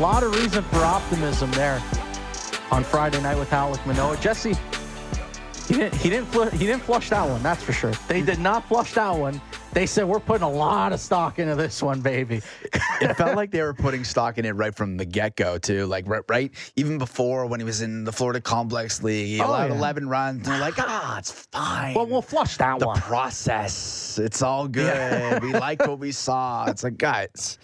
lot of reason for optimism there on Friday night with Alek Manoah. Jesse, he didn't he didn't fl- he didn't flush that one. That's for sure. They did not flush that one. They said we're putting a lot of stock into this one, baby. it felt like they were putting stock in it right from the get go, too. Like right, right, even before when he was in the Florida Complex League, he Oh, allowed yeah. 11 runs. And they're like, ah, it's fine. Well, we'll flush that the one. process, it's all good. we like what we saw. It's like, guys,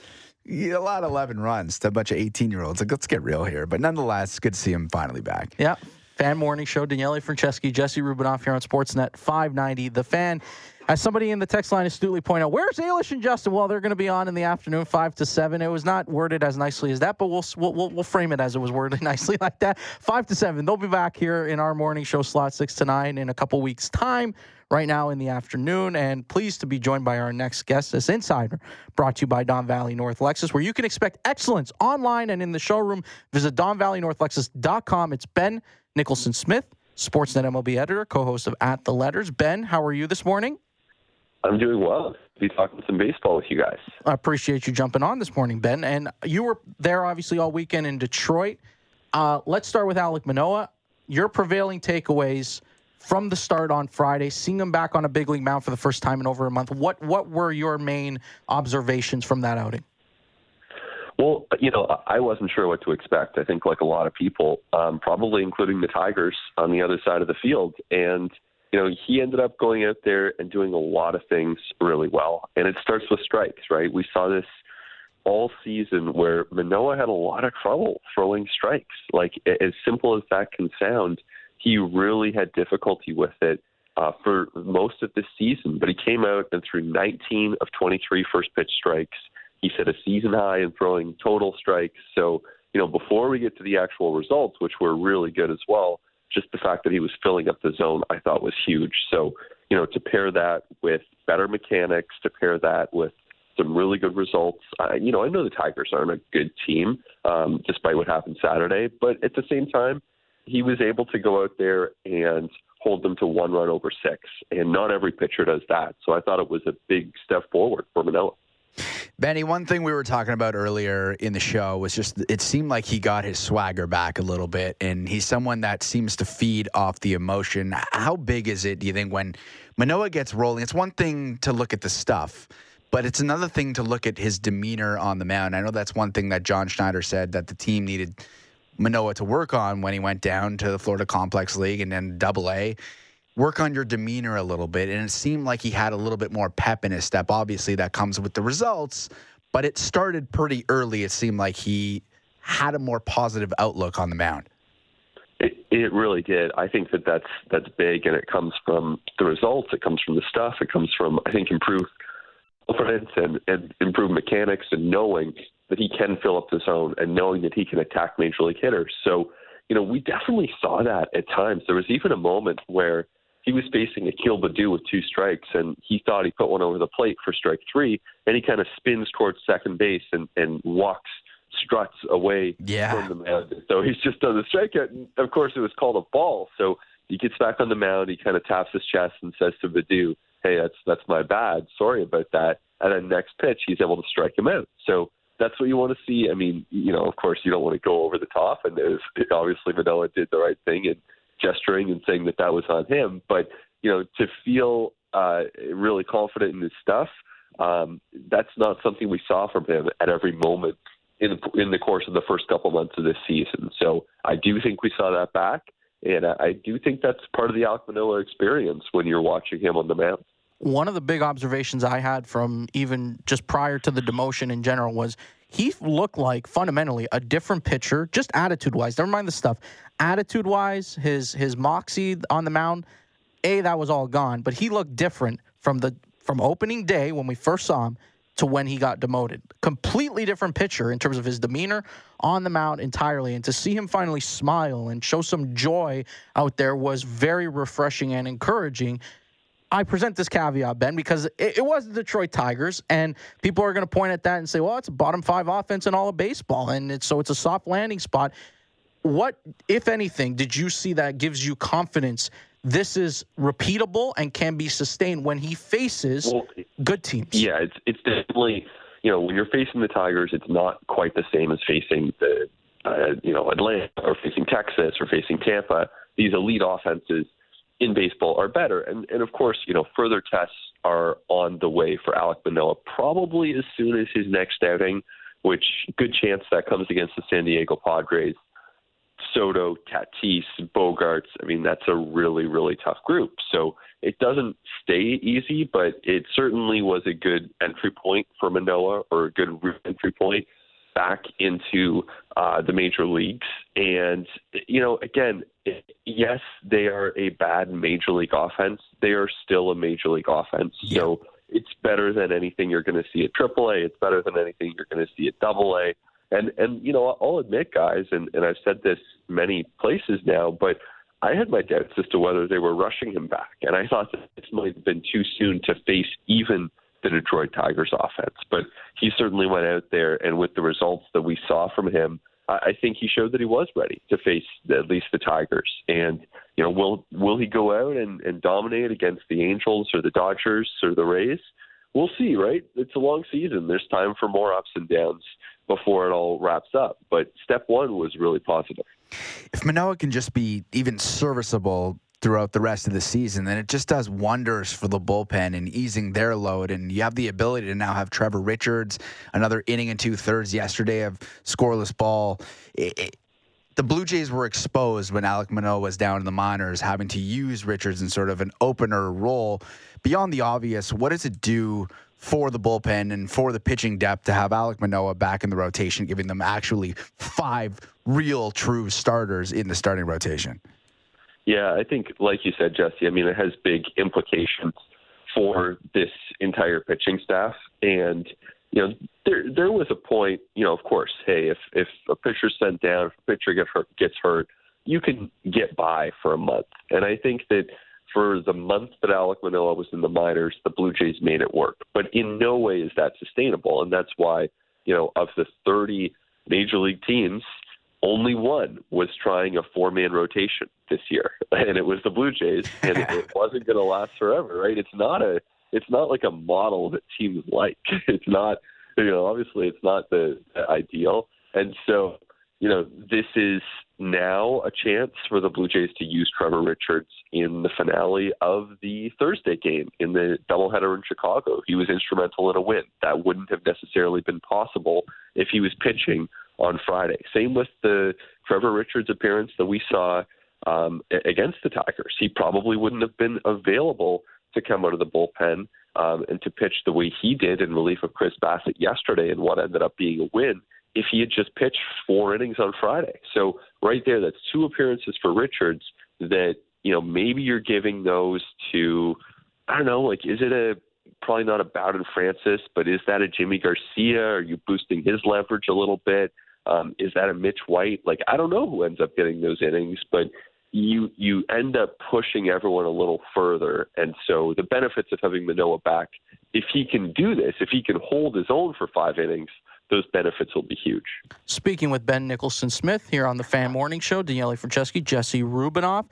allowed 11 runs to a bunch of 18 year olds. Like, let's get real here. But nonetheless, good to see him finally back. Yeah. Fan Morning Show, Daniele Franceschi, Jesse Rubinoff here on Sportsnet 590. The fan, as somebody in the text line astutely pointed out, where's Ailish and Justin? Well, they're going to be on in the afternoon, 5 to 7. It was not worded as nicely as that, but we'll, we'll, we'll frame it as it was worded nicely like that. 5 to 7. They'll be back here in our morning show slot, 6 to 9, in a couple weeks' time. Right now in the afternoon, and pleased to be joined by our next guest, this insider, brought to you by Don Valley North Lexus, where you can expect excellence online and in the showroom. Visit DonValleyNorthLexus.com. It's Ben Nicholson Smith, Sportsnet MLB editor, co-host of At the Letters. Ben, how are you this morning? I'm doing well. Be talking some baseball with you guys. I appreciate you jumping on this morning, Ben. And you were there obviously all weekend in Detroit. Uh, let's start with Alek Manoah. Your prevailing takeaways from the start on Friday, seeing him back on a big league mound for the first time in over a month. What what were your main observations from that outing? Well, you know, I wasn't sure what to expect. I think, like a lot of people, um, probably including the Tigers on the other side of the field. And, you know, he ended up going out there and doing a lot of things really well. And it starts with strikes, right? We saw this all season where Manoah had a lot of trouble throwing strikes. Like, as simple as that can sound, he really had difficulty with it. Uh, for most of the season, but he came out and threw 19 of 23 first pitch strikes. He set a season high in throwing total strikes. So, you know, before we get to the actual results, which were really good as well, just the fact that he was filling up the zone, I thought was huge. So, you know, to pair that with better mechanics, to pair that with some really good results. I, you know, I know the Tigers aren't a good team, um, despite what happened Saturday, but at the same time, he was able to go out there and hold them to one run over six, and not every pitcher does that. So I thought it was a big step forward for Manoah. Benny, one thing we were talking about earlier in the show was just it seemed like he got his swagger back a little bit, and he's someone that seems to feed off the emotion. How big is it, do you think, when Manoah gets rolling? It's one thing to look at the stuff, but it's another thing to look at his demeanor on the mound. I know that's one thing that John Schneider said that the team needed Manoah to work on when he went down to the Florida Complex League and then Double A. Work on your demeanor a little bit, and it seemed like he had a little bit more pep in his step. Obviously, that comes with the results, but it started pretty early. It seemed like he had a more positive outlook on the mound. It, it really did. I think that that's that's big, and it comes from the results. It comes from the stuff. It comes from I think improved confidence and, and improved mechanics, and knowing that he can fill up the zone, and knowing that he can attack major league hitters. So, you know, we definitely saw that at times. There was even a moment where he was facing Akil Baddoo with two strikes, and he thought he put one over the plate for strike three, and he kind of spins towards second base and, and walks struts away Yeah. from the mound. So he's just done the strikeout. And of course, it was called a ball. So he gets back on the mound. He kind of taps his chest and says to Badu, "Hey, that's that's my bad. Sorry about that." And then next pitch, he's able to strike him out. So that's what you want to see. I mean, you know, of course, you don't want to go over the top, and was, obviously Manoah did the right thing and gesturing and saying that that was on him. But you know, to feel uh, really confident in his stuff, um, that's not something we saw from him at every moment in the, in the course of the first couple months of this season. So I do think we saw that back, and I, I do think that's part of the Alek experience when you're watching him on the mound. One of the big observations I had from even just prior to the demotion in general was he looked like fundamentally a different pitcher, just attitude wise. Never mind the stuff. Attitude wise, his his moxie on the mound, a that was all gone. But he looked different from the from opening day when we first saw him to when he got demoted. Completely different pitcher in terms of his demeanor on the mound entirely. And to see him finally smile and show some joy out there was very refreshing and encouraging. I present this caveat, Ben, because it, it was the Detroit Tigers, and people are going to point at that and say, "Well, it's a bottom five offense in all of baseball, and it's, so it's a soft landing spot." What, if anything, did you see that gives you confidence? This is repeatable and can be sustained when he faces Well, good teams. Yeah, it's it's definitely you know, when you're facing the Tigers, it's not quite the same as facing the, uh, you know, Atlanta or facing Texas or facing Tampa. These elite offenses in baseball are better. And, and of course, you know, further tests are on the way for Alek Manoah, probably as soon as his next outing, which good chance that comes against the San Diego Padres. Soto, Tatis, Bogaerts. I mean, that's a really, really tough group. So it doesn't stay easy, but it certainly was a good entry point for Manoah or a good entry point back into uh, the major leagues. And, you know, again, yes, they are a bad major league offense. They are still a major league offense. Yeah. So it's better than anything you're going to see at AAA. It's better than anything you're going to see at AA. And and you know, I'll admit, guys, and, and I've said this many places now, but I had my doubts as to whether they were rushing him back, and I thought that this might have been too soon to face even the Detroit Tigers offense. But he certainly went out there, and with the results that we saw from him, I think he showed that he was ready to face at least the Tigers. And you know, will will he go out and, and dominate against the Angels or the Dodgers or the Rays? We'll see, right? It's a long season. There's time for more ups and downs before it all wraps up. But step one was really positive. If Manoah can just be even serviceable throughout the rest of the season, then it just does wonders for the bullpen and easing their load. And you have the ability to now have Trevor Richards, another inning and two thirds yesterday of scoreless ball. It, it, the Blue Jays were exposed when Alek Manoah was down in the minors, having to use Richards in sort of an opener role. Beyond the obvious, what does it do for the bullpen and for the pitching depth to have Alek Manoah back in the rotation, giving them actually five real true starters in the starting rotation. Yeah, I think, like you said, Jesse, I mean, it has big implications for this entire pitching staff. And, you know, there there was a point, you know, of course, hey, if if a pitcher's sent down, if a pitcher gets hurt, gets hurt, you can get by for a month. And I think that for the month that Alek Manoah was in the minors, the Blue Jays made it work. But in no way is that sustainable. And that's why, you know, of the 30 major league teams, only one was trying a four man rotation this year. And it was the Blue Jays. And it wasn't going to last forever, right? It's not a. It's not like a model that teams like. It's not, you know, obviously it's not the, the ideal. And so, you know, this is now a chance for the Blue Jays to use Trevor Richards in the finale of the Thursday game in the doubleheader in Chicago. He was instrumental in a win. That wouldn't have necessarily been possible if he was pitching on Friday. Same with the Trevor Richards appearance that we saw um, against the Tigers. He probably wouldn't have been available to come out of the bullpen um, and to pitch the way he did in relief of Chris Bassitt yesterday and what ended up being a win if he had just pitched four innings on Friday. So right there, that's two appearances for Richards that, you know, maybe you're giving those to, I don't know, like, is it a, probably not a Bowden Francis, but is that a Yimi Garcia? Are you boosting his leverage a little bit? Um, is that a Mitch White? Like, I don't know who ends up getting those innings, but you you end up pushing everyone a little further. And so the benefits of having Manoah back, if he can do this, if he can hold his own for five innings, those benefits will be huge. Speaking with Ben Nicholson Smith here on the Fan Morning Show, Daniele Franceschi, Jesse Rubinoff.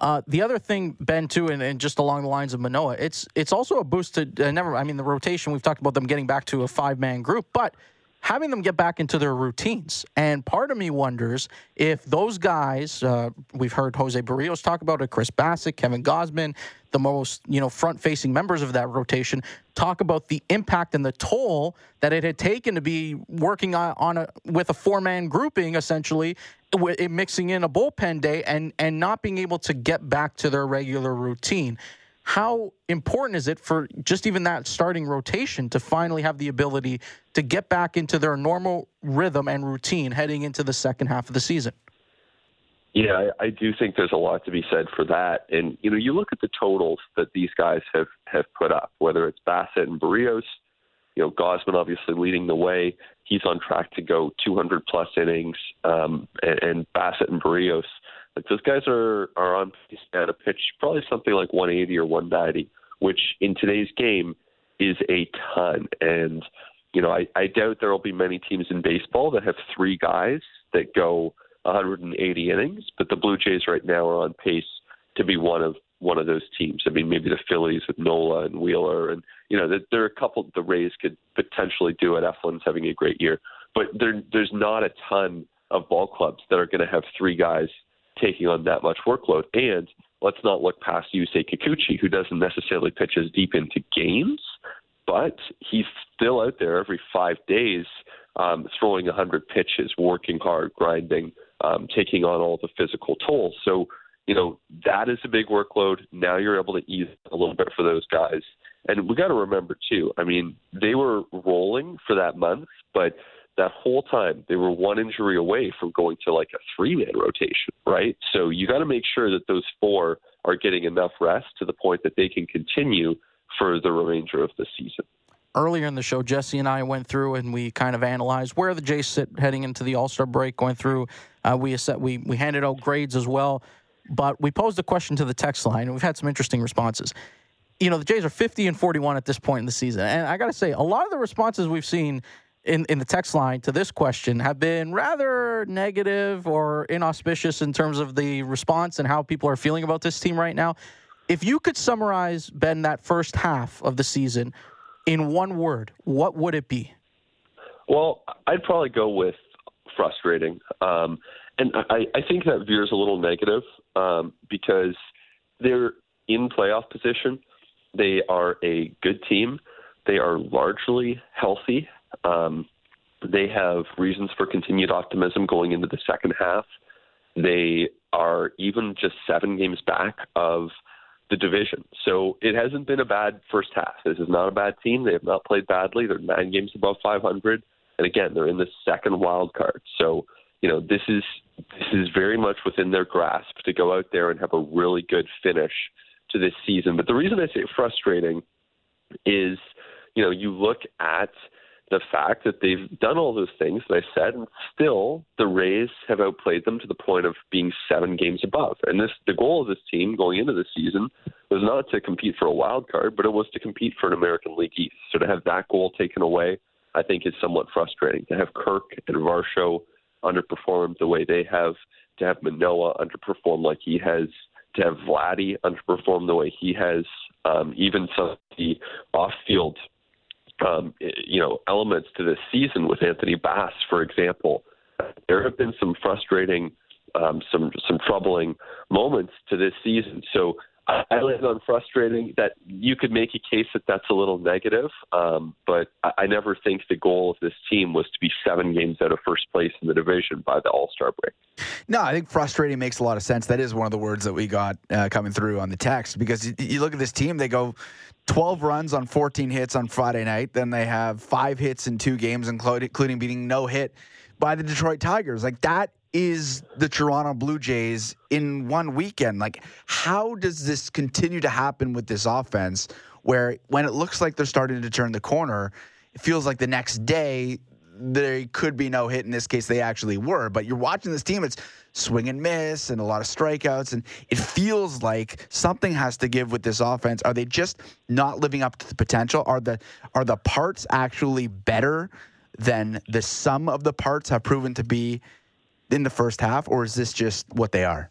Uh, the other thing, Ben, too, and, and, just along the lines of Manoah, it's it's also a boost to uh, never. I mean, the rotation. We've talked about them getting back to a five man group, but having them get back into their routines. And part of me wonders if those guys, uh, we've heard Jose Berrios talk about it, Chris Bassitt, Kevin Gausman, the most you know front facing members of that rotation talk about the impact and the toll that it had taken to be working on, on a with a four man grouping essentially mixing in a bullpen day and and not being able to get back to their regular routine how important is it for just even that starting rotation to finally have the ability to get back into their normal rhythm and routine heading into the second half of the season yeah, I, I do think there's a lot to be said for that. And you know, you look at the totals that these guys have have put up, whether it's Bassitt and Berrios, You know, Gausman obviously leading the way. He's on track to go 200 plus innings, um, and, and Bassitt and Berrios. Like those guys are are on pace at a pitch probably something like 180 or 190, which in today's game is a ton. And you know, I, I doubt there will be many teams in baseball that have three guys that go 180 innings, but the Blue Jays right now are on pace to be one of one of those teams. I mean, maybe the Phillies with Nola and Wheeler, and you know, there are a couple the Rays could potentially do it. Eflin's having a great year, but there, there's not a ton of ball clubs that are going to have three guys taking on that much workload. And let's not look past Yusei Kikuchi, who doesn't necessarily pitch as deep into games, but he's still out there every five days um, throwing 100 pitches, working hard, grinding, um, taking on all the physical toll. So, you know, that is a big workload. Now you're able to ease a little bit for those guys. And we got to remember, too, I mean, they were rolling for that month, but that whole time they were one injury away from going to like a three man rotation, right? So you got to make sure that those four are getting enough rest to the point that they can continue for the remainder of the season. Earlier in the show, Jesse and I went through and we kind of analyzed where the Jays sit heading into the All Star break. Going through, uh, we we we handed out grades as well, but we posed a question to the text line and we've had some interesting responses. You know, the Jays are 50 and 41 at this point in the season, and I got to say, a lot of the responses we've seen in, in the text line to this question have been rather negative or inauspicious in terms of the response and how people are feeling about this team right now. If you could summarize, Ben, that first half of the season in one word, what would it be? Well, I'd probably go with frustrating. Um, and I, I think that veers a little negative um, because they're in playoff position. They are a good team. They are largely healthy. Um, they have reasons for continued optimism going into the second half. They are even just seven games back of the division. So it hasn't been a bad first half. This is not a bad team. They have not played badly. They're nine games above 500. And again, they're in the second wild card. So, you know, this is this is very much within their grasp to go out there and have a really good finish to this season. But the reason I say frustrating is, you know, you look at – the fact that they've done all those things that I said, and still the Rays have outplayed them to the point of being seven games above. And this, the goal of this team going into the season was not to compete for a wild card, but it was to compete for an American League East. So to have that goal taken away, I think is somewhat frustrating. To have Kirk and Varsho underperform the way they have, to have Manoah underperform like he has, to have Vladdy underperform the way he has, um, even some of the off-field um, you know elements to this season with Anthony Bass, for example. There have been some frustrating, um, some some troubling moments to this season. So I, I land on frustrating that you could make a case that that's a little negative, um, but I, I never think the goal of this team was to be seven games out of first place in the division by the All Star break. No, I think frustrating makes a lot of sense. That is one of the words that we got uh, coming through on the text because you, you look at this team, they go 12 runs on 14 hits on Friday night. Then they have five hits in two games, including beating no hit by the Detroit Tigers. Like that is the Toronto Blue Jays in one weekend. Like, how does this continue to happen with this offense where when it looks like they're starting to turn the corner, it feels like the next day they could be no hit. In this case, they actually were. But you're watching this team, it's swing and miss and a lot of strikeouts. And it feels like something has to give with this offense. Are they just not living up to the potential? Are the are the parts actually better than the sum of the parts have proven to be in the first half, or is this just what they are?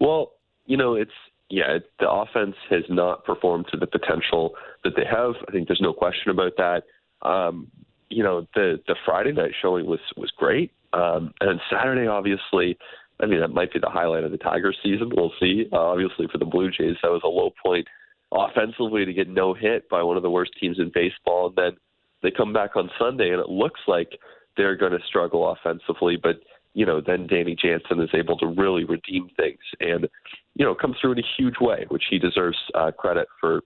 Well, you know, it's yeah, it, the offense has not performed to the potential that they have. I think there's no question about that. Um, you know, the the Friday night showing was was great, um, and Saturday, obviously, I mean, that might be the highlight of the Tigers season. We'll see. Uh, obviously, for the Blue Jays, that was a low point offensively to get no hit by one of the worst teams in baseball, and then they come back on Sunday, and it looks like they're going to struggle offensively, but you know, then Danny Jansen is able to really redeem things and, you know, come through in a huge way, which he deserves uh, credit for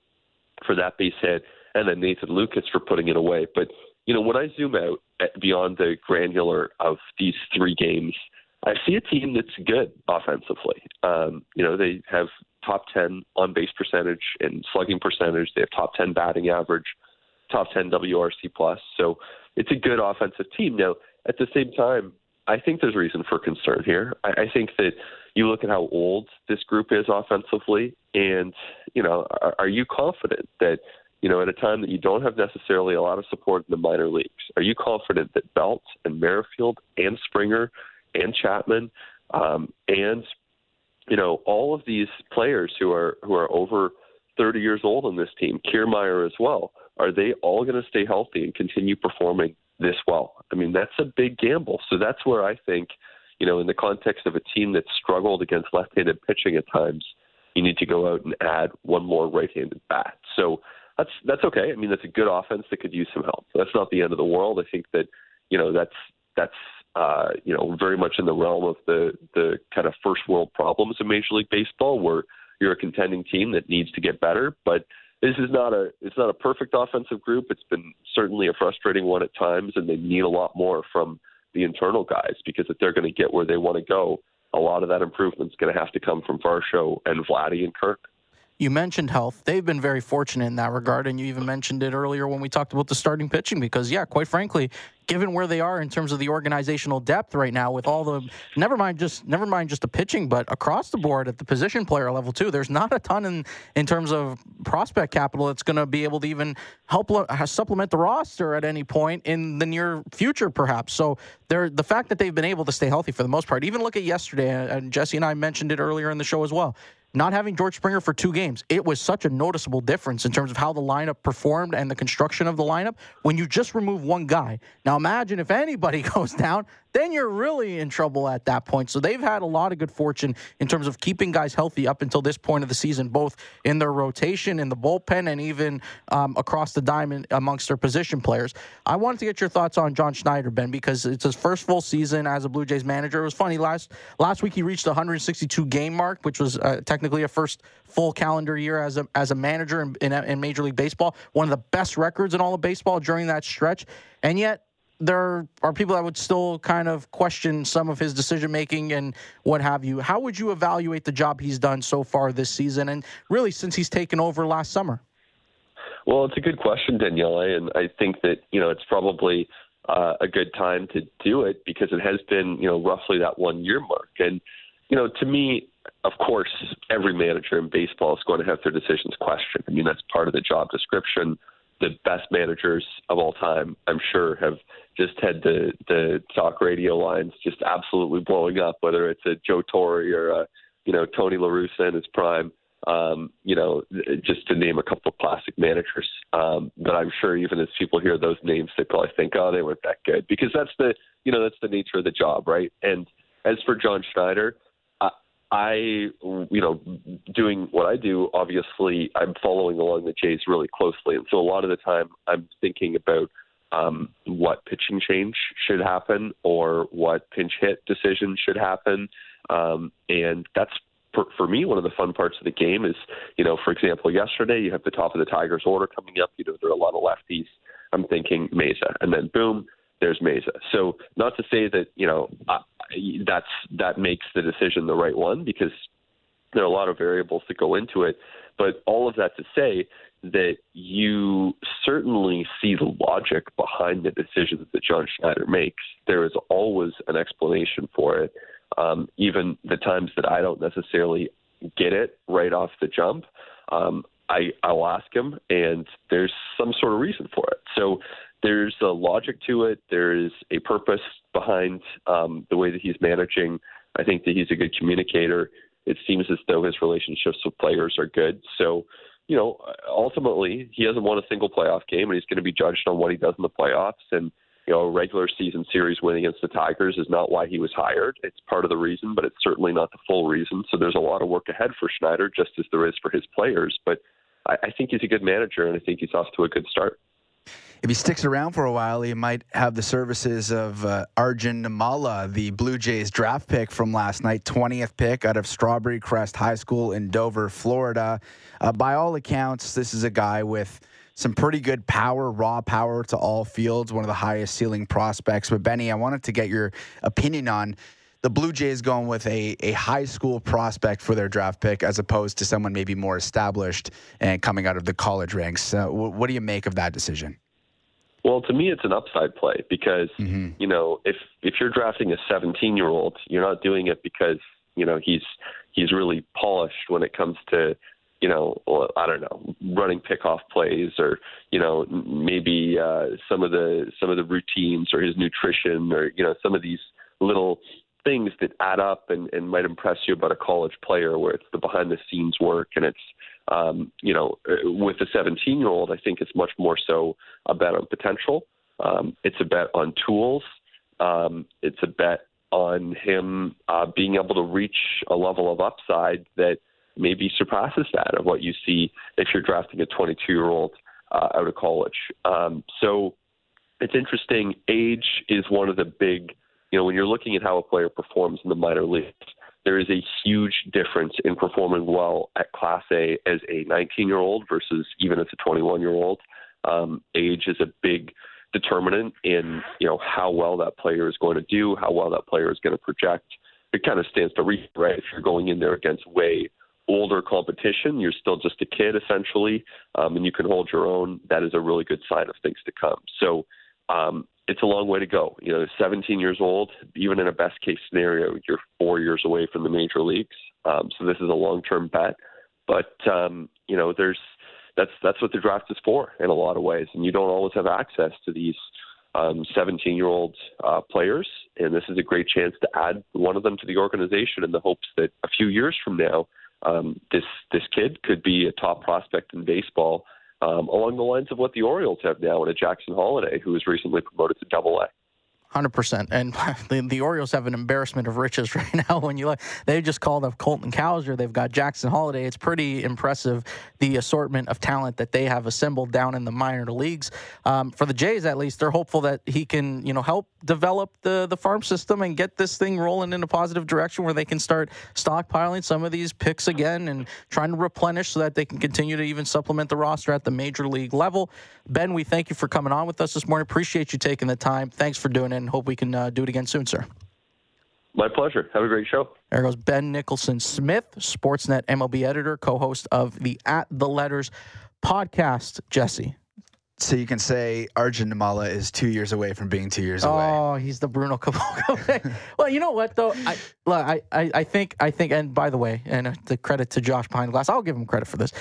for that base hit, and then Nathan Lukes for putting it away. But you know, when I zoom out beyond the granular of these three games, I see a team that's good offensively. Um, you know, they have top 10 on base percentage and slugging percentage. They have top 10 batting average, top 10 WRC plus. So it's a good offensive team. Now, at the same time, I think there's reason for concern here. I, I think that you look at how old this group is offensively, and you know, are, are you confident that you know, at a time that you don't have necessarily a lot of support in the minor leagues, are you confident that Belt and Merrifield and Springer and Chapman um, and you know all of these players who are who are over 30 years old on this team, Kiermaier as well. Are they all going to stay healthy and continue performing this well? I mean, that's a big gamble. So that's where I think, you know, in the context of a team that struggled against left-handed pitching at times, you need to go out and add one more right-handed bat. So that's that's okay. I mean, that's a good offense that could use some help. That's not the end of the world. I think that, you know, that's that's uh, you know very much in the realm of the the kind of first world problems of Major League Baseball, where you're a contending team that needs to get better, but this is not a it's not a perfect offensive group. It's been certainly a frustrating one at times, and they need a lot more from the internal guys because if they're going to get where they want to go, a lot of that improvement is going to have to come from Varsho and Vladdy and Kirk. You mentioned health. They've been very fortunate in that regard, and you even mentioned it earlier when we talked about the starting pitching. Because, yeah, quite frankly, given where they are in terms of the organizational depth right now, with all the never mind just never mind just the pitching, but across the board at the position player level too, there's not a ton in in terms of prospect capital that's going to be able to even help supplement the roster at any point in the near future, perhaps. So, they're the fact that they've been able to stay healthy for the most part. Even look at yesterday, and Jesse and I mentioned it earlier in the show as well not having George Springer for two games, it was such a noticeable difference in terms of how the lineup performed and the construction of the lineup when you just remove one guy. Now imagine if anybody goes down, then you're really in trouble at that point. So they've had a lot of good fortune in terms of keeping guys healthy up until this point of the season, both in their rotation, in the bullpen, and even um, across the diamond amongst their position players. I wanted to get your thoughts on John Schneider, Ben, because it's his first full season as a Blue Jays manager. It was funny last last week he reached the 162 game mark, which was uh, technically a first full calendar year as a as a manager in, in, in Major League Baseball, one of the best records in all of baseball during that stretch, and yet there are people that would still kind of question some of his decision making and what have you. How would you evaluate the job he's done so far this season and really since he's taken over last summer? Well, it's a good question, Daniele, and I think that you know it's probably uh, a good time to do it because it has been you know roughly that one year mark, and you know to me, of course, every manager in baseball is going to have their decisions questioned. I mean that's part of the job description the best managers of all time, I'm sure, have just had the the talk radio lines just absolutely blowing up. Whether it's a Joe Torre or a you know Tony La Russa in his prime, um, you know, just to name a couple of classic managers. Um, but I'm sure even as people hear those names, they probably think, oh, they weren't that good because that's the you know that's the nature of the job, right? And as for John Schneider, I, you know, doing what I do, obviously, I'm following along the Jays really closely. And so a lot of the time I'm thinking about um, what pitching change should happen or what pinch hit decision should happen. Um, and that's for, for me, one of the fun parts of the game is, you know, for example, yesterday you have the top of the Tigers order coming up. You know, there are a lot of lefties. I'm thinking Mayza, and then boom, there's Mayza. So not to say that you know uh, that's that makes the decision the right one because there are a lot of variables that go into it. But all of that to say that you certainly see the logic behind the decisions that John Schneider makes. There is always an explanation for it. Um, even the times that I don't necessarily get it right off the jump, um, I, I'll ask him, and there's some sort of reason for it. So there's a logic to it. There is a purpose behind um, the way that he's managing. I think that he's a good communicator. It seems as though his relationships with players are good. So, you know, ultimately, he hasn't won a single playoff game, and he's going to be judged on what he does in the playoffs. And you know, a regular season series win against the Tigers is not why he was hired. It's part of the reason, but it's certainly not the full reason. So there's a lot of work ahead for Schneider, just as there is for his players. But I, I think he's a good manager, and I think he's off to a good start if he sticks around for a while, he might have the services of uh, Arjun Nimmala, the Blue Jays draft pick from last night, 20th pick out of Strawberry Crest High School in Dover, Florida. Uh, by all accounts, this is a guy with some pretty good power, raw power to all fields, one of the highest ceiling prospects. But Benny, I wanted to get your opinion on the Blue Jays going with a, a high school prospect for their draft pick as opposed to someone maybe more established and coming out of the college ranks. Uh, what do you make of that decision? Well, to me, it's an upside play because mm-hmm. you know if if you're drafting a 17 year old, you're not doing it because you know he's he's really polished when it comes to you know I don't know running pickoff plays or you know maybe uh, some of the some of the routines or his nutrition or you know some of these little things that add up and, and might impress you about a college player, where it's the behind the scenes work and it's um, you know, uh, with a 17 year old, I think it's much more so a bet on potential. Um, it's a bet on tools. Um, it's a bet on him uh, being able to reach a level of upside that maybe surpasses that of what you see if you're drafting a 22 year old uh, out of college. Um, so it's interesting. Age is one of the big, you know, when you're looking at how a player performs in the minor leagues, there is a huge difference in performing well at Class A as a 19 year old versus even as a 21 year old. Um, age is a big determinant in you know how well that player is going to do, how well that player is going to project. It kind of stands to reason, right? If you're going in there against way older competition, you're still just a kid essentially, um, and you can hold your own. That is a really good sign of things to come. So um, it's a long way to go. You know, 17 years old, even in a best case scenario, you're four years away from the major leagues. Um, so this is a long term bet, but um, you know, there's that's that's what the draft is for in a lot of ways, and you don't always have access to these 17 um, year old uh, players, and this is a great chance to add one of them to the organization in the hopes that a few years from now, um, this this kid could be a top prospect in baseball um, along the lines of what the Orioles have now in a Jackson Holliday, who was recently promoted to Double A. Hundred percent, and the, the Orioles have an embarrassment of riches right now. When you look, they just called up Colton Cowser. They've got Jackson Holliday. It's pretty impressive the assortment of talent that they have assembled down in the minor leagues. Um, for the Jays, at least, they're hopeful that he can, you know, help develop the the farm system and get this thing rolling in a positive direction where they can start stockpiling some of these picks again and trying to replenish so that they can continue to even supplement the roster at the major league level. Ben, we thank you for coming on with us this morning. Appreciate you taking the time. Thanks for doing it and hope we can uh, do it again soon, sir. My pleasure. Have a great show. There goes Ben Nicholson Smith, Sportsnet MLB editor, co host of the At the Letters podcast. Jesse. So you can say Arjun Nimmala is two years away from being two years away. Oh, he's the Bruno Caboclo. well, you know what though, I, I, I, I think, I think, and by the way, and the credit to Josh behind glass, I'll give him credit for this.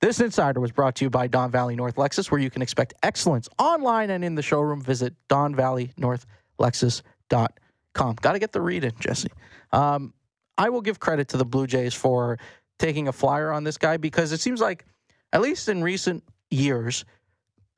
This insider was brought to you by Don Valley North Lexus, where you can expect excellence online and in the showroom. Visit Don Valley North lexus.com. Got to get the read in, Jesse. Um, I will give credit to the Blue Jays for taking a flyer on this guy because it seems like, at least in recent years,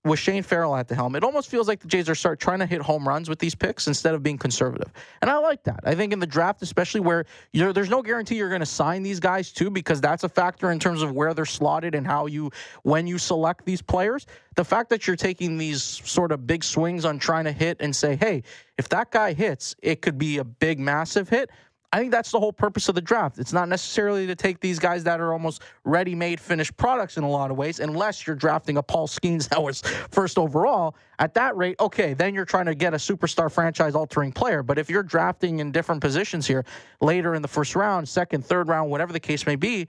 with Shane Farrell at the helm, it almost feels like the Jays are start trying to hit home runs with these picks instead of being conservative. And I like that. I think in the draft, especially where there's no guarantee you're going to sign these guys too, because that's a factor in terms of where they're slotted and how you when you select these players. The fact that you're taking these sort of big swings on trying to hit and say, hey, if that guy hits, it could be a big, massive hit. I think that's the whole purpose of the draft. It's not necessarily to take these guys that are almost ready made finished products in a lot of ways, unless you're drafting a Paul Skenes that was first overall. At that rate, okay, then you're trying to get a superstar franchise altering player. But if you're drafting in different positions here later in the first round, second, third round, whatever the case may be,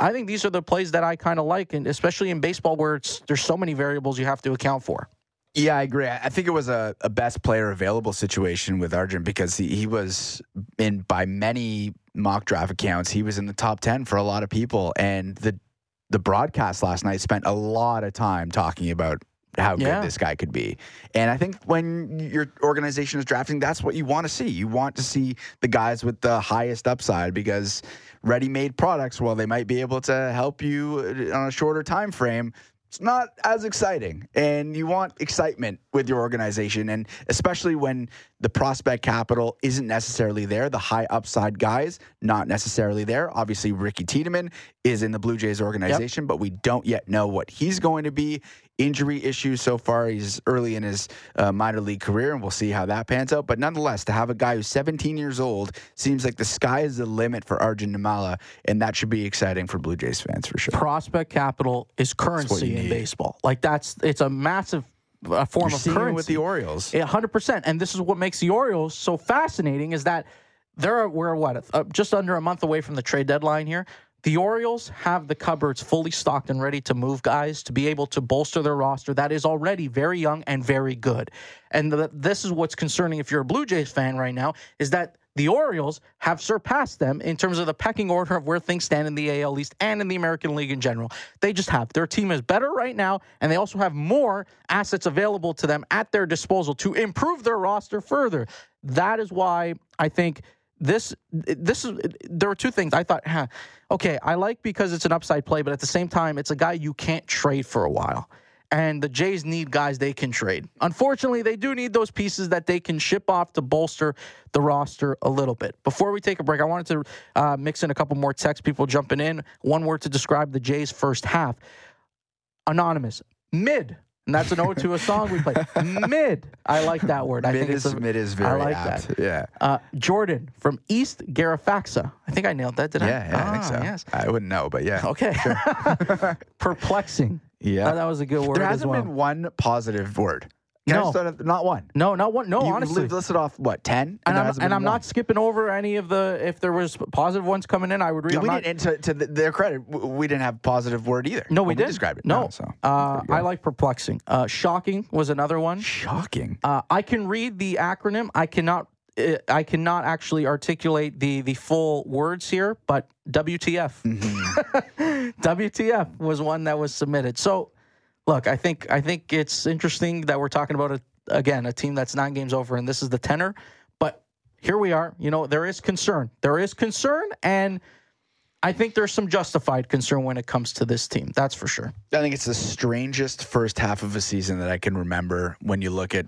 I think these are the plays that I kind of like, and especially in baseball where it's there's so many variables you have to account for. Yeah, I agree. I think it was a, a best player available situation with Arjun because he, he was in by many mock draft accounts, he was in the top ten for a lot of people. And the the broadcast last night spent a lot of time talking about how yeah. good this guy could be. And I think when your organization is drafting, that's what you want to see. You want to see the guys with the highest upside because ready-made products, well, they might be able to help you uh, on a shorter time frame it's not as exciting. And you want excitement with your organization. And especially when the prospect capital isn't necessarily there, the high upside guys, not necessarily there. Obviously, Ricky Tiedemann is in the Blue Jays organization, yep. but we don't yet know what he's going to be injury issues so far. He's early in his uh, minor league career, and we'll see how that pans out. But nonetheless, to have a guy who's 17 years old seems like the sky is the limit for Arjun Nimmala, and that should be exciting for Blue Jays fans for sure. Prospect capital is currency in baseball. Like that's it's a massive a form You're of currency with the Orioles. hundred percent. And this is what makes the Orioles so fascinating is that they're we're what uh, just under a month away from the trade deadline here. The Orioles have the cupboards fully stocked and ready to move guys to be able to bolster their roster that is already very young and very good. And the, this is what's concerning if you're a Blue Jays fan right now is that the Orioles have surpassed them in terms of the pecking order of where things stand in the AL East and in the American League in general. They just have. Their team is better right now, and they also have more assets available to them at their disposal to improve their roster further. That is why I think this this is there were two things I thought. Huh, okay, I like because it's an upside play, but at the same time, it's a guy you can't trade for a while. And the Jays need guys they can trade. Unfortunately, they do need those pieces that they can ship off to bolster the roster a little bit. Before we take a break, I wanted to uh, mix in a couple more text people jumping in. One word to describe the Jays' first half. Anonymous, mid. And that's an ode to a song we played. Mid. I like that word. I mid think is it's a, mid is very I like apt. that. Yeah. Uh, Jordan from East Garifaxa. I think I nailed that, did I? Yeah, yeah, I think Ah, so. Yes. I wouldn't know, but yeah. Okay. Perplexing. Yeah. That was a good word There hasn't well. been one positive word. Can No. not one. no, not one. No, you honestly. listed off what ten, and there I'm, and I'm not skipping over any of the. If there was positive ones coming in, I would read. Yeah, we not- didn't, and to, to th- their credit, we didn't have positive word either. no, we when did. described it. No, so uh, there you go. I like perplexing. Uh, shocking was another one. shocking. Uh, I can read the acronym. I cannot. Uh, I cannot actually articulate the the full words here, but WTF. WTF was one that was submitted. So, look, I think I think it's interesting that we're talking about a, again a team that's nine games over, and this is the tenor. But here we are. You know, there is concern. There is concern, and I think there's some justified concern when it comes to this team. That's for sure. I think it's the strangest first half of a season that I can remember when you look at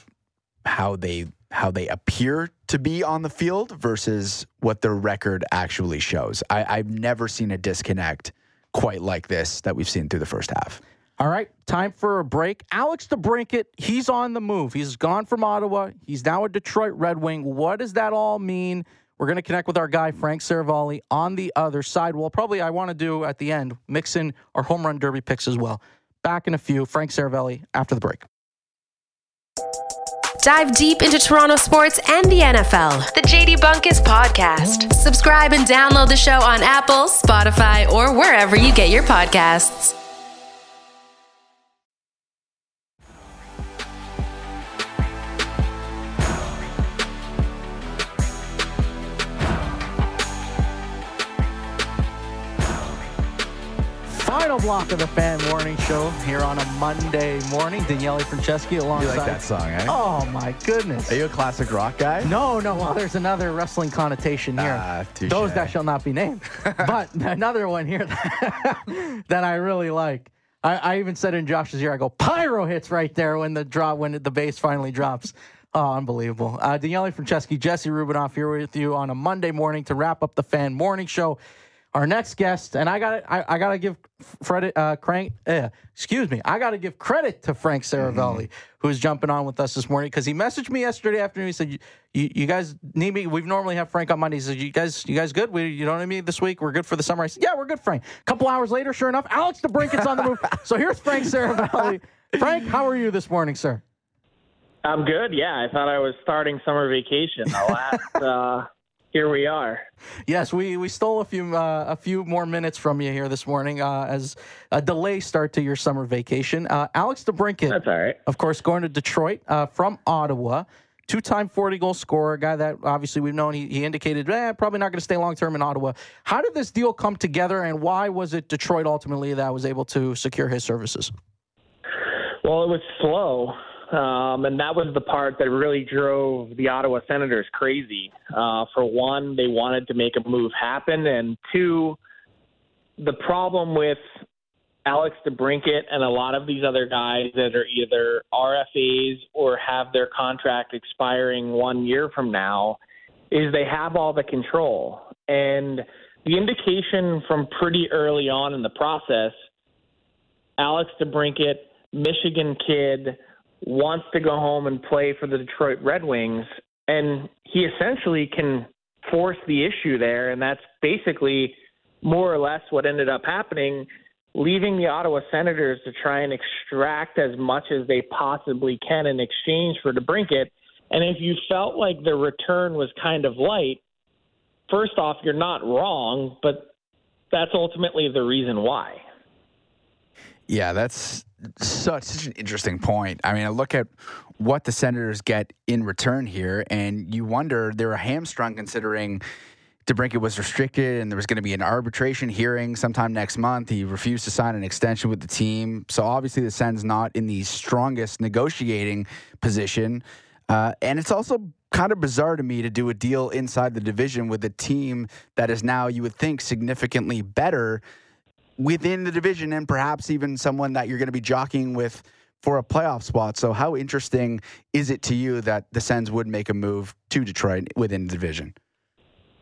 how they how they appear to be on the field versus what their record actually shows. I, I've never seen a disconnect quite like this that we've seen through the first half. All right, time for a break. Alex DeBrincat, he's on the move. He's gone from Ottawa. He's now a Detroit Red Wing. What does that all mean? We're going to connect with our guy, Frank Seravalli, on the other side. Well, probably I want to do at the end, mix in our home run derby picks as well. Back in a few. Frank Seravalli after the break. Dive deep into Toronto sports and the NFL. The JD Bunkis Podcast. Subscribe and download the show on Apple, Spotify, or wherever you get your podcasts. Final block of the fan morning show here on a Monday morning. Daniele Franceschi alongside. You like that song, eh? Oh, my goodness. Are you a classic rock guy? No, no. Well, there's another wrestling connotation here. Ah. Those that shall not be named. but another one here that, that I really like. I, I even said in Josh's ear, I go, pyro hits right there when the drop when the bass finally drops. Oh, unbelievable. Uh, Daniele Franceschi, Jesse Rubinoff here with you on a Monday morning to wrap up the fan morning show. Our next guest, and I got I, I got to give Fred, uh, Crank, uh, excuse me, I got to give credit to Frank Seravalli, who's jumping on with us this morning because he messaged me yesterday afternoon. He said, "You, you, you guys need me. We've normally have Frank on Monday. He said, you guys, you guys good? We, you know what I mean? This week we're good for the summer. I said, yeah, we're good, Frank. A couple hours later, sure enough, Alex DeBrincat's on the move. So here's Frank Seravalli. Frank, how are you this morning, sir? I'm good. Yeah, I thought I was starting summer vacation. The last, uh, here we are. Yes, we, we stole a few uh, a few more minutes from you here this morning uh, as a delay start to your summer vacation. Uh, Alex DeBrincat, That's all right. of course, going to Detroit uh, from Ottawa. Two-time 40-goal scorer, a guy that obviously we've known. He, he indicated, eh, probably not going to stay long-term in Ottawa. How did this deal come together, and why was it Detroit ultimately that was able to secure his services? Well, it was slow, um, and that was the part that really drove the Ottawa Senators crazy. Uh, for one, they wanted to make a move happen, and two, the problem with Alex DeBrincat and a lot of these other guys that are either RFAs or have their contract expiring one year from now is they have all the control. And the indication from pretty early on in the process, Alex DeBrincat, Michigan kid, wants to go home and play for the Detroit Red Wings, and he essentially can force the issue there, and that's basically more or less what ended up happening, leaving the Ottawa Senators to try and extract as much as they possibly can in exchange for DeBrincat. And if you felt like the return was kind of light, first off, you're not wrong, but that's ultimately the reason why. Yeah, that's such, such an interesting point. I mean, I look at what the Senators get in return here, and you wonder they're hamstrung considering DeBrincat was restricted and there was going to be an arbitration hearing sometime next month. He refused to sign an extension with the team. So obviously, the Sens not in the strongest negotiating position. Uh, and it's also kind of bizarre to me to do a deal inside the division with a team that is now, you would think, significantly better within the division and perhaps even someone that you're going to be jockeying with for a playoff spot. So, how interesting is it to you that the Sens would make a move to Detroit within the division?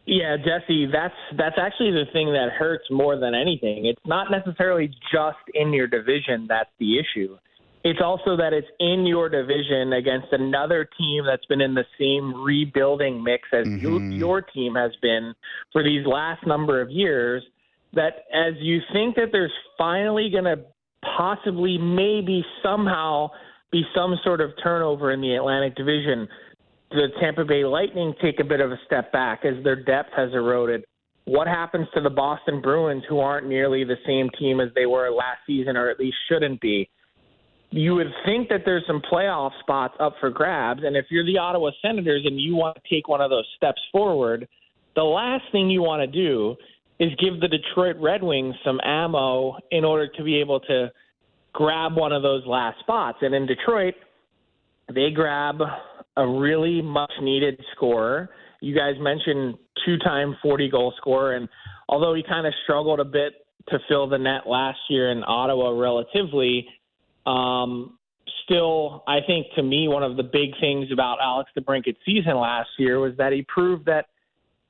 Yeah, Jesse, that's that's actually the thing that hurts more than anything. It's not necessarily just in your division that's the issue. It's also that it's in your division against another team that's been in the same rebuilding mix as mm-hmm. you, your team has been for these last number of years. That as you think that there's finally going to possibly, maybe, somehow be some sort of turnover in the Atlantic Division, the Tampa Bay Lightning take a bit of a step back as their depth has eroded. What happens to the Boston Bruins, who aren't nearly the same team as they were last season, or at least shouldn't be? you would think that there's some playoff spots up for grabs. And if you're the Ottawa Senators and you want to take one of those steps forward, the last thing you want to do is give the Detroit Red Wings some ammo in order to be able to grab one of those last spots. And in Detroit, they grab a really much needed scorer. You guys mentioned two time 40 goal scorer. And although he kind of struggled a bit to fill the net last year in Ottawa relatively, um, still, I think to me, one of the big things about Alex DeBrincat's season last year was that he proved that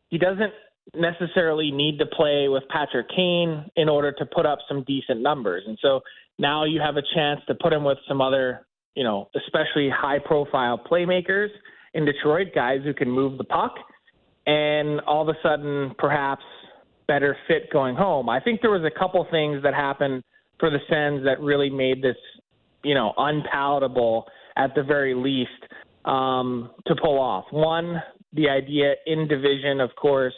he doesn't necessarily need to play with Patrick Kane in order to put up some decent numbers. And so now you have a chance to put him with some other, you know, especially high profile playmakers in Detroit, guys who can move the puck and all of a sudden perhaps better fit going home. I think there was a couple things that happened for the Sens that really made this you know, unpalatable at the very least um, to pull off. One, the idea in division, of course.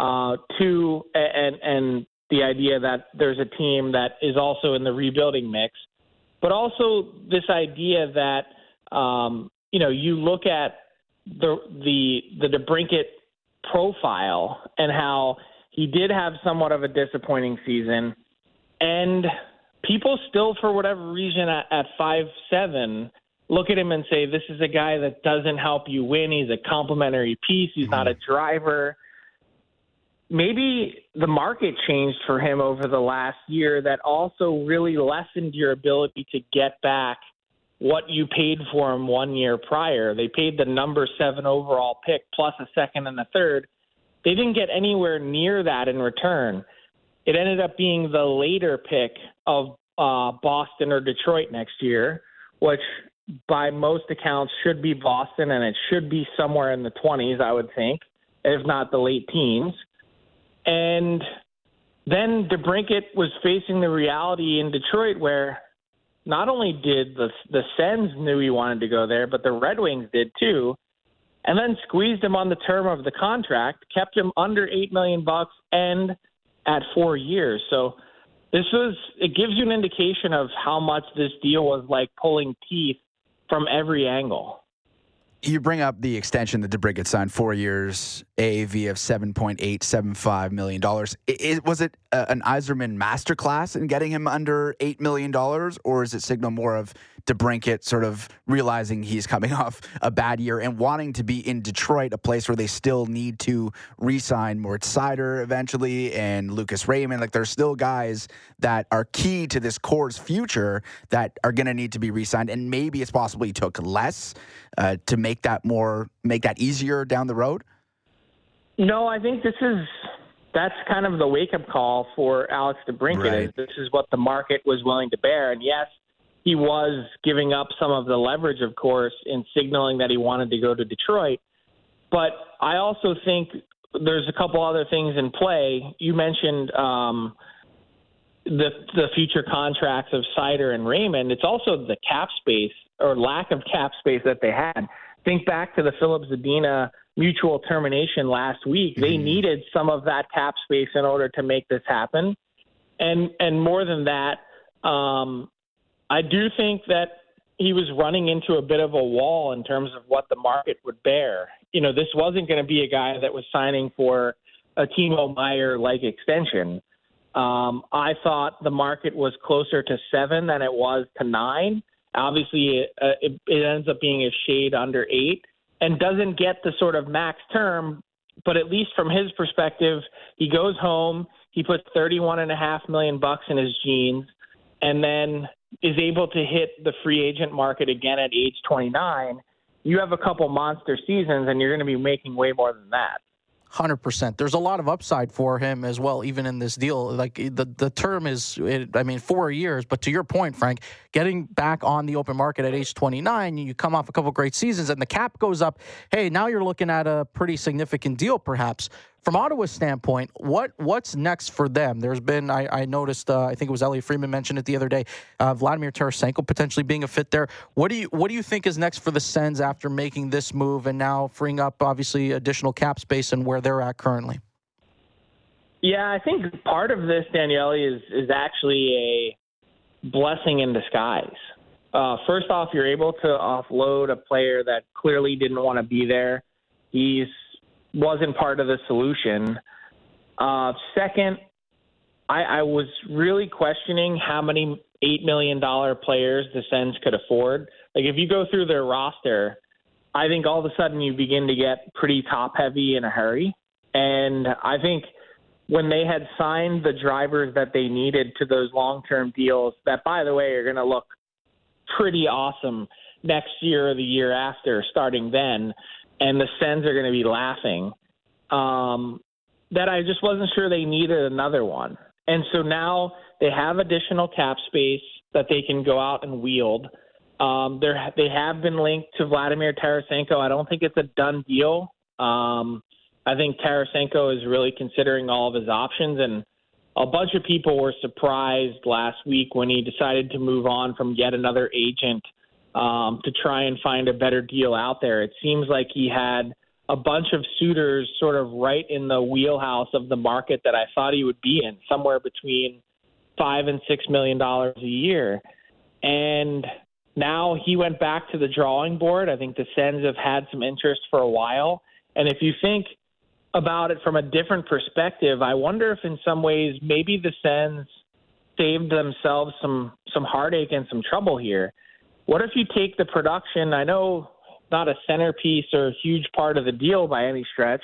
Uh, two, and and the idea that there's a team that is also in the rebuilding mix, but also this idea that um, you know you look at the the the DeBrincat profile and how he did have somewhat of a disappointing season, and people still, for whatever reason, at, at five seven, look at him and say, "This is a guy that doesn't help you win. He's a complimentary piece. He's not a mm-hmm. driver." Maybe the market changed for him over the last year that also really lessened your ability to get back what you paid for him one year prior. They paid the number seven overall pick plus a second and a third. They didn't get anywhere near that in return. It ended up being the later pick of uh, Boston or Detroit next year, which by most accounts should be Boston, and it should be somewhere in the 20s, I would think, if not the late teens. And then DeBrincat was facing the reality in Detroit where not only did the the Sens knew he wanted to go there, but the Red Wings did too, and then squeezed him on the term of the contract, kept him under eight million bucks, and at four years. So this was it gives you an indication of how much this deal was like pulling teeth from every angle. You bring up the extension that DeBrincat signed, four years, AAV of seven point eight seven five million dollars. Was it an Yzerman masterclass in getting him under eight million dollars, or is it signal more of DeBrincat sort of realizing he's coming off a bad year and wanting to be in Detroit, a place where they still need to re-sign Moritz Seider eventually and Lucas Raymond? Like there's still guys that are key to this core's future that are going to need to be re-signed, and maybe it's possible he took less uh, to make that more make that easier down the road. No, I think this is that's kind of the wake up call for Alex DeBrincat. Right. Is this is what the market was willing to bear, and yes, he was giving up some of the leverage, of course, in signaling that he wanted to go to Detroit. But I also think there's a couple other things in play. You mentioned um, the the future contracts of Seider and Raymond. It's also the cap space or lack of cap space that they had. Think back to the Filip Zadina mutual termination last week. They mm-hmm. needed some of that cap space in order to make this happen. And and more than that, um, I do think that he was running into a bit of a wall in terms of what the market would bear. You know, this wasn't going to be a guy that was signing for a Timo Meier like extension. Um, I thought the market was closer to seven than it was to nine. Obviously, it, uh, it, it ends up being a shade under eight. and doesn't get the sort of max term. But at least from his perspective, he goes home, he puts thirty-one and a half million bucks in his jeans, and then is able to hit the free agent market again at age 29. You have a couple monster seasons, and you're going to be making way more than that. Hundred percent. There's a lot of upside for him as well, even in this deal. Like the the term is, it, I mean, four years. But to your point, Frank, getting back on the open market at age 29, you come off a couple great seasons, and the cap goes up. Hey, now you're looking at a pretty significant deal, perhaps from Ottawa's standpoint, what what's next for them? There's been I, I noticed uh, I think it was Elliotte Friedman mentioned it the other day. Uh, Vladimir Tarasenko potentially being a fit there. What do you what do you think is next for the Sens after making this move and now freeing up obviously additional cap space and where they're at currently? Yeah, I think part of this Daniele is is actually a blessing in disguise. Uh, first off, you're able to offload a player that clearly didn't want to be there. He's wasn't part of the solution. Uh, second, I, I was really questioning how many eight million dollar players the Sens could afford. Like if you go through their roster, I think all of a sudden you begin to get pretty top heavy in a hurry. And I think when they had signed the drivers that they needed to those long term deals, that by the way are going to look pretty awesome next year or the year after, starting then and the Sens are going to be laughing. Um, that I just wasn't sure they needed another one. And so now they have additional cap space that they can go out and wield. Um, they have been linked to Vladimir Tarasenko. I don't think it's a done deal. Um, I think Tarasenko is really considering all of his options, and a bunch of people were surprised last week when he decided to move on from yet another agent um, to try and find a better deal out there. It seems like he had a bunch of suitors sort of right in the wheelhouse of the market that I thought he would be in, somewhere between five and six million dollars a year. And now he went back to the drawing board. I think the Sens have had some interest for a while. And if you think about it from a different perspective, I wonder if in some ways maybe the Sens saved themselves some some heartache and some trouble here what if you take the production? I know not a centerpiece or a huge part of the deal by any stretch,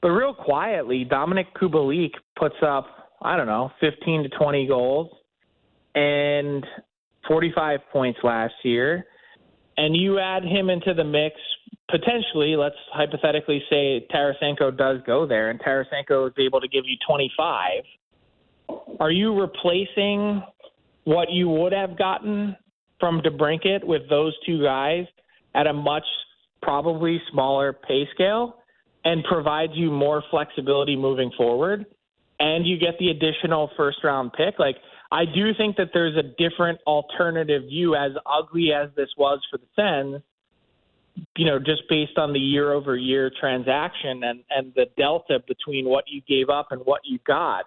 but real quietly, Dominik Kubalik puts up, I don't know, 15 to 20 goals and 45 points last year. And you add him into the mix, potentially, let's hypothetically say Tarasenko does go there and Tarasenko is able to give you 25. Are you replacing what you would have gotten from DeBrincat with those two guys at a much probably smaller pay scale and provides you more flexibility moving forward. And you get the additional first round pick. Like I do think that there's a different alternative view as ugly as this was for the Sens you know just based on the year over year transaction and and the delta between what you gave up and what you got.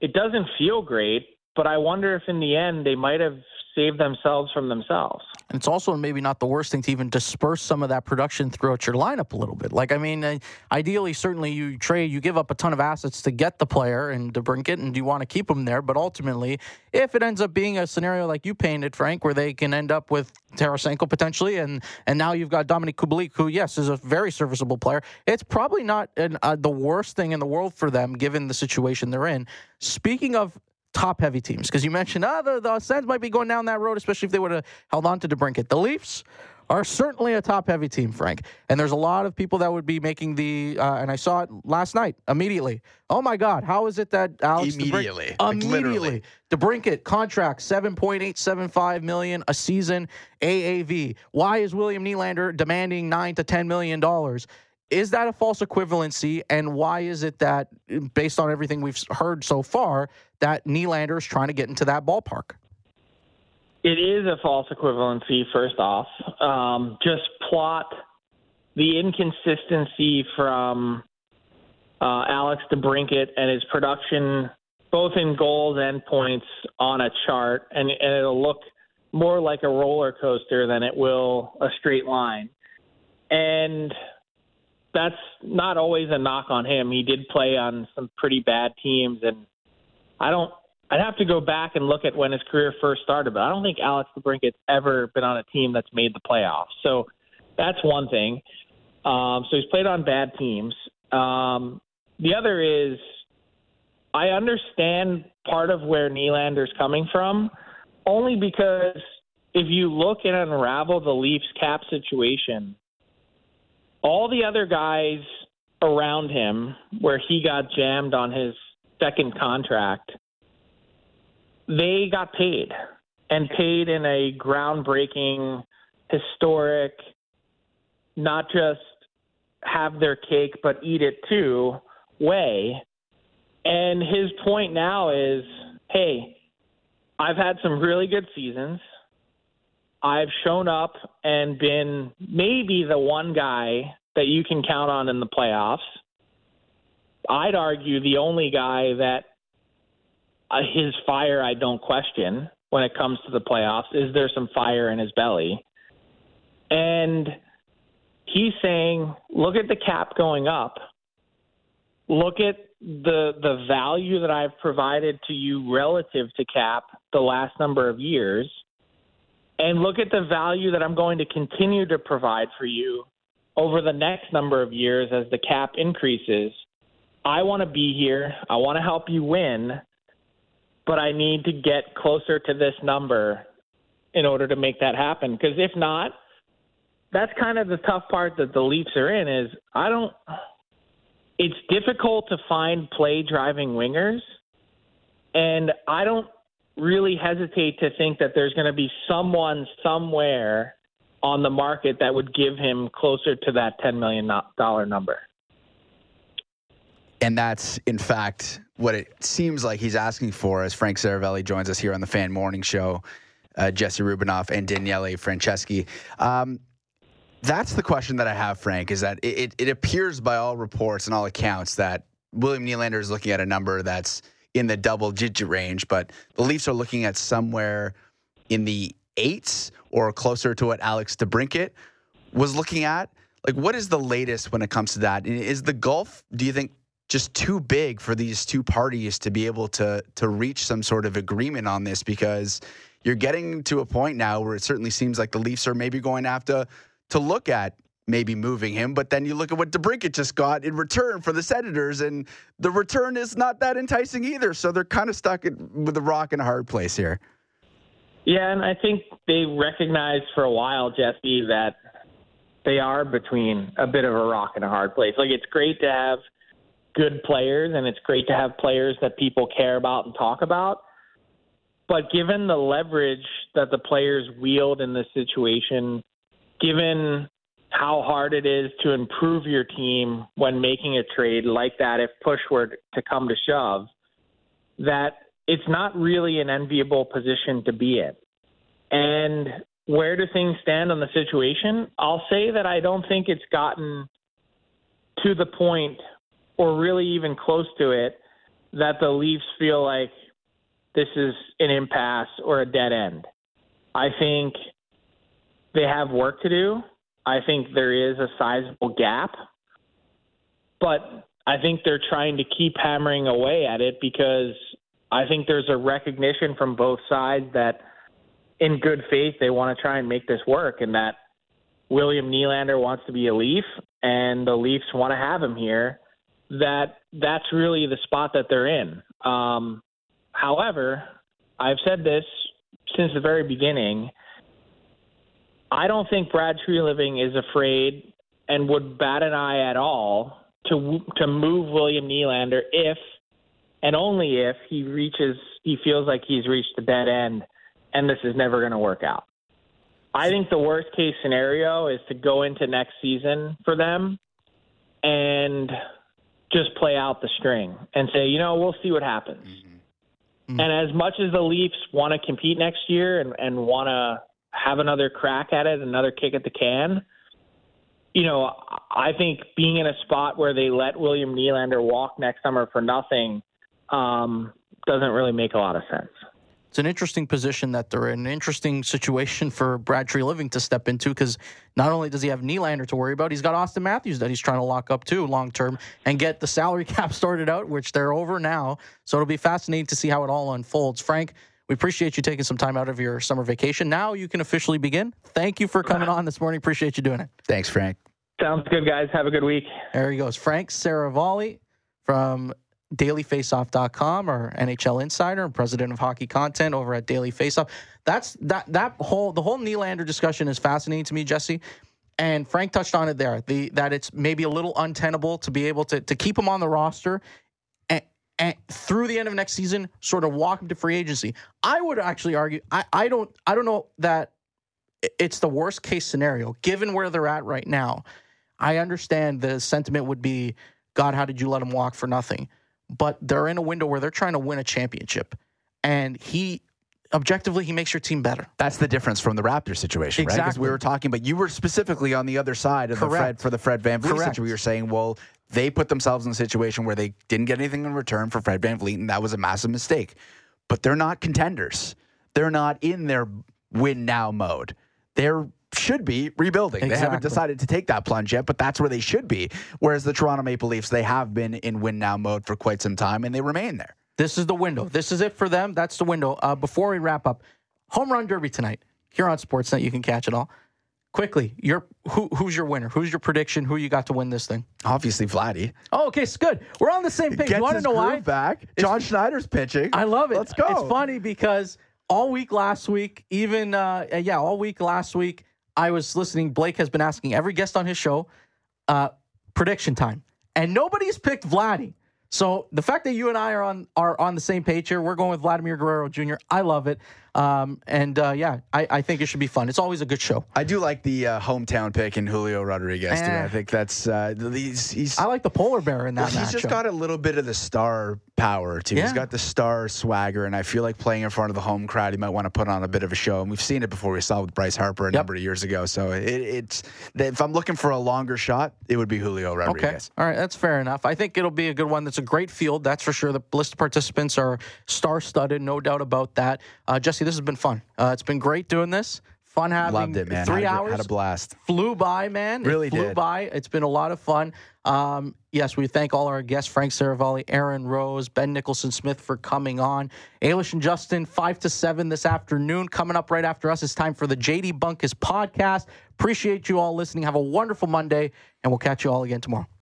It doesn't feel great but I wonder if in the end they might have saved themselves from themselves. And it's also maybe not the worst thing to even disperse some of that production throughout your lineup a little bit. Like, I mean, uh, ideally, certainly you trade, you give up a ton of assets to get the player and to bring it, and you want to keep them there. But ultimately, if it ends up being a scenario like you painted, Frank, where they can end up with Tarasenko potentially, and and now you've got Dominik Kubalik, who yes is a very serviceable player. It's probably not an, uh, the worst thing in the world for them, given the situation they're in. Speaking of top heavy teams? Because you mentioned, oh, the, the Sens might be going down that road, especially if they would have held on to DeBrincat. The Leafs are certainly a top heavy team, Frank. And there's a lot of people that would be making the, uh, and I saw it last night immediately. Oh my God, how is it that Alex immediately, DeBrincat, immediately, DeBrincat contract seven point eight seven five million a season AAV. Why is William Nylander demanding nine to ten million dollars? Is that a false equivalency? And why is it that, based on everything we've heard so far, that Nylander is trying to get into that ballpark? It is a false equivalency, first off. Um, just plot the inconsistency from uh, Alex DeBrincat and his production, both in goals and points, on a chart, and, and it'll look more like a roller coaster than it will a straight line. And that's not always a knock on him. He did play on some pretty bad teams, and I don't. I'd have to go back and look at when his career first started, but I don't think Alex DeBrincat's ever been on a team that's made the playoffs. So That's one thing. Um, so he's played on bad teams. Um, the other is I understand part of where Nylander's coming from, only because if you look and unravel the Leafs cap situation, all the other guys around him, where he got jammed on his second contract, they got paid and paid in a groundbreaking, historic, not just have their cake but eat it too way. And his point now is hey, I've had some really good seasons. I've shown up and been maybe the one guy that you can count on in the playoffs. I'd argue the only guy that uh, his fire I don't question when it comes to the playoffs. Is there some fire in his belly? And he's saying, look at the cap going up. Look at the the value that I've provided to you relative to cap the last number of years and look at the value that I'm going to continue to provide for you over the next number of years as the cap increases. I want to be here. I want to help you win, but I need to get closer to this number in order to make that happen. Because if not, that's kind of the tough part that the Leafs are in is I don't it's difficult to find play driving wingers and I don't really hesitate to think that there's going to be someone somewhere on the market that would give him closer to that $10 million number. And that's, in fact, what it seems like he's asking for as Frank Seravalli joins us here on the Fan Morning Show, uh, Jesse Rubinoff and Daniele Franceschi. Um, that's the question that I have, Frank, is that it, it appears by all reports and all accounts that William Nylander is looking at a number that's – in the double digit range, but the Leafs are looking at somewhere in the eights or closer to what Alex DeBrincat was looking at. Like, what is the latest when it comes to that? Is the gulf, do you think, just too big for these two parties to be able to to reach some sort of agreement on this? Because you're getting to a point now where it certainly seems like the Leafs are maybe going to have to to look at maybe moving him. But then you look at what DeBrincat just got in return for the Senators, and the return is not that enticing either. So they're kind of stuck with a rock and a hard place here. Yeah, and I think they recognized for a while, Jesse, that they are between a bit of a rock and a hard place. Like it's great to have good players, and it's great to have players that people care about and talk about. But given the leverage that the players wield in this situation, given how hard it is to improve your team when making a trade like that if push were to come to shove that it's not really an enviable position to be in. And where do things stand on the situation? I'll say that I don't think it's gotten to the point or really even close to it that the Leafs feel like this is an impasse or a dead end. I think they have work to do. I think there is a sizable gap, but I think they're trying to keep hammering away at it because I think there's a recognition from both sides that in good faith they want to try and make this work and that William Nylander wants to be a Leaf and the Leafs want to have him here that that's really the spot that they're in. Um, however, I've said this since the very beginning – I don't think Brad Treliving is afraid and would bat an eye at all to to move William Nylander if and only if he reaches he feels like he's reached the dead end and this is never going to work out. I think the worst case scenario is to go into next season for them and just play out the string and say, you know, we'll see what happens. Mm-hmm. And as much as the Leafs want to compete next year and, and want to have another crack at it, another kick at the can. You know, I think being in a spot where they let William Nylander walk next summer for nothing um, doesn't really make a lot of sense. It's an interesting position that they're in, an interesting situation for Brad Treliving to step into because not only does he have Nylander to worry about, he's got Auston Matthews that he's trying to lock up too long term and get the salary cap started out, which they're over now. So it'll be fascinating to see how it all unfolds. Frank, We appreciate you taking some time out of your summer vacation. Now you can officially begin. Thank you for coming on this morning. Appreciate you doing it. Thanks, Frank. Sounds good, guys. Have a good week. There he goes. Frank Seravalli from dailyfaceoff.com or NHL Insider and president of hockey content over at Daily Faceoff. That's that that whole the whole Nylander discussion is fascinating to me, Jesse. And Frank touched on it there. The that it's maybe a little untenable to be able to to keep him on the roster and, and through the end of next season, sort of walk him to free agency. I would actually argue I, I don't I don't know that it's the worst case scenario given where they're at right now. I understand the sentiment would be, God, how did you let him walk for nothing? But they're in a window where they're trying to win a championship. And he, objectively, he makes your team better. That's the difference from the Raptors situation, right? Because we were talking, but you were specifically on the other side of the Fred for the Fred VanVleet Correct. situation. We were saying, well, they put themselves in a situation where they didn't get anything in return for Fred VanVleet, and that was a massive mistake. But they're not contenders. They're not in their win now mode. They're should be rebuilding. They haven't decided to take that plunge yet, but that's where they should be. Whereas the Toronto Maple Leafs, they have been in win now mode for quite some time, and they remain there. This is the window. This is it for them. That's the window. Uh, before we wrap up, home run derby tonight here on Sportsnet. You can catch it all. Quickly, your who, who's your winner? Who's your prediction? Who you got to win this thing? Obviously, Vladdy Oh, okay, it's good. We're on the same page. gets you want to know why? back. John Schneider's pitching. I love it. Let's go. It's funny because all week last week, even uh, yeah, all week last week, I was listening. Blake has been asking every guest on his show uh, prediction time, and nobody's picked Vladdy. So the fact that you and I are on are on the same page here, we're going with Vladimir Guerrero Jr. I love it, um, and uh, yeah, I, I think it should be fun. It's always a good show. I do like the uh, hometown pick in Julio Rodriguez. Eh. I think that's uh, he's he's, I like the polar bear in that he's matchup. just got a little bit of the star power too. Yeah. He's got the star swagger, and I feel like playing in front of the home crowd, he might want to put on a bit of a show. And we've seen it before. We saw it with Bryce Harper a number of years ago. So it, it's if I'm looking for a longer shot, it would be Julio Rodriguez. Okay. All right. That's fair enough. I think it'll be a good one. That's a great field. That's for sure. The list of participants are star studded. No doubt about that. Uh, Jesse, this has been fun. Uh, it's been great doing this. Fun having Loved it, man. three had a, hours. Had a blast. Flew by, man. It Really flew did. by. It's been a lot of fun. Um, yes, we thank all our guests, Frank Seravalli, Aaron Rose, Ben Nicholson Smith for coming on. Ailish and Justin, 5 to 7 this afternoon. Coming up right after us, it's time for the JD Bunkis podcast. Appreciate you all listening. Have a wonderful Monday, and we'll catch you all again tomorrow.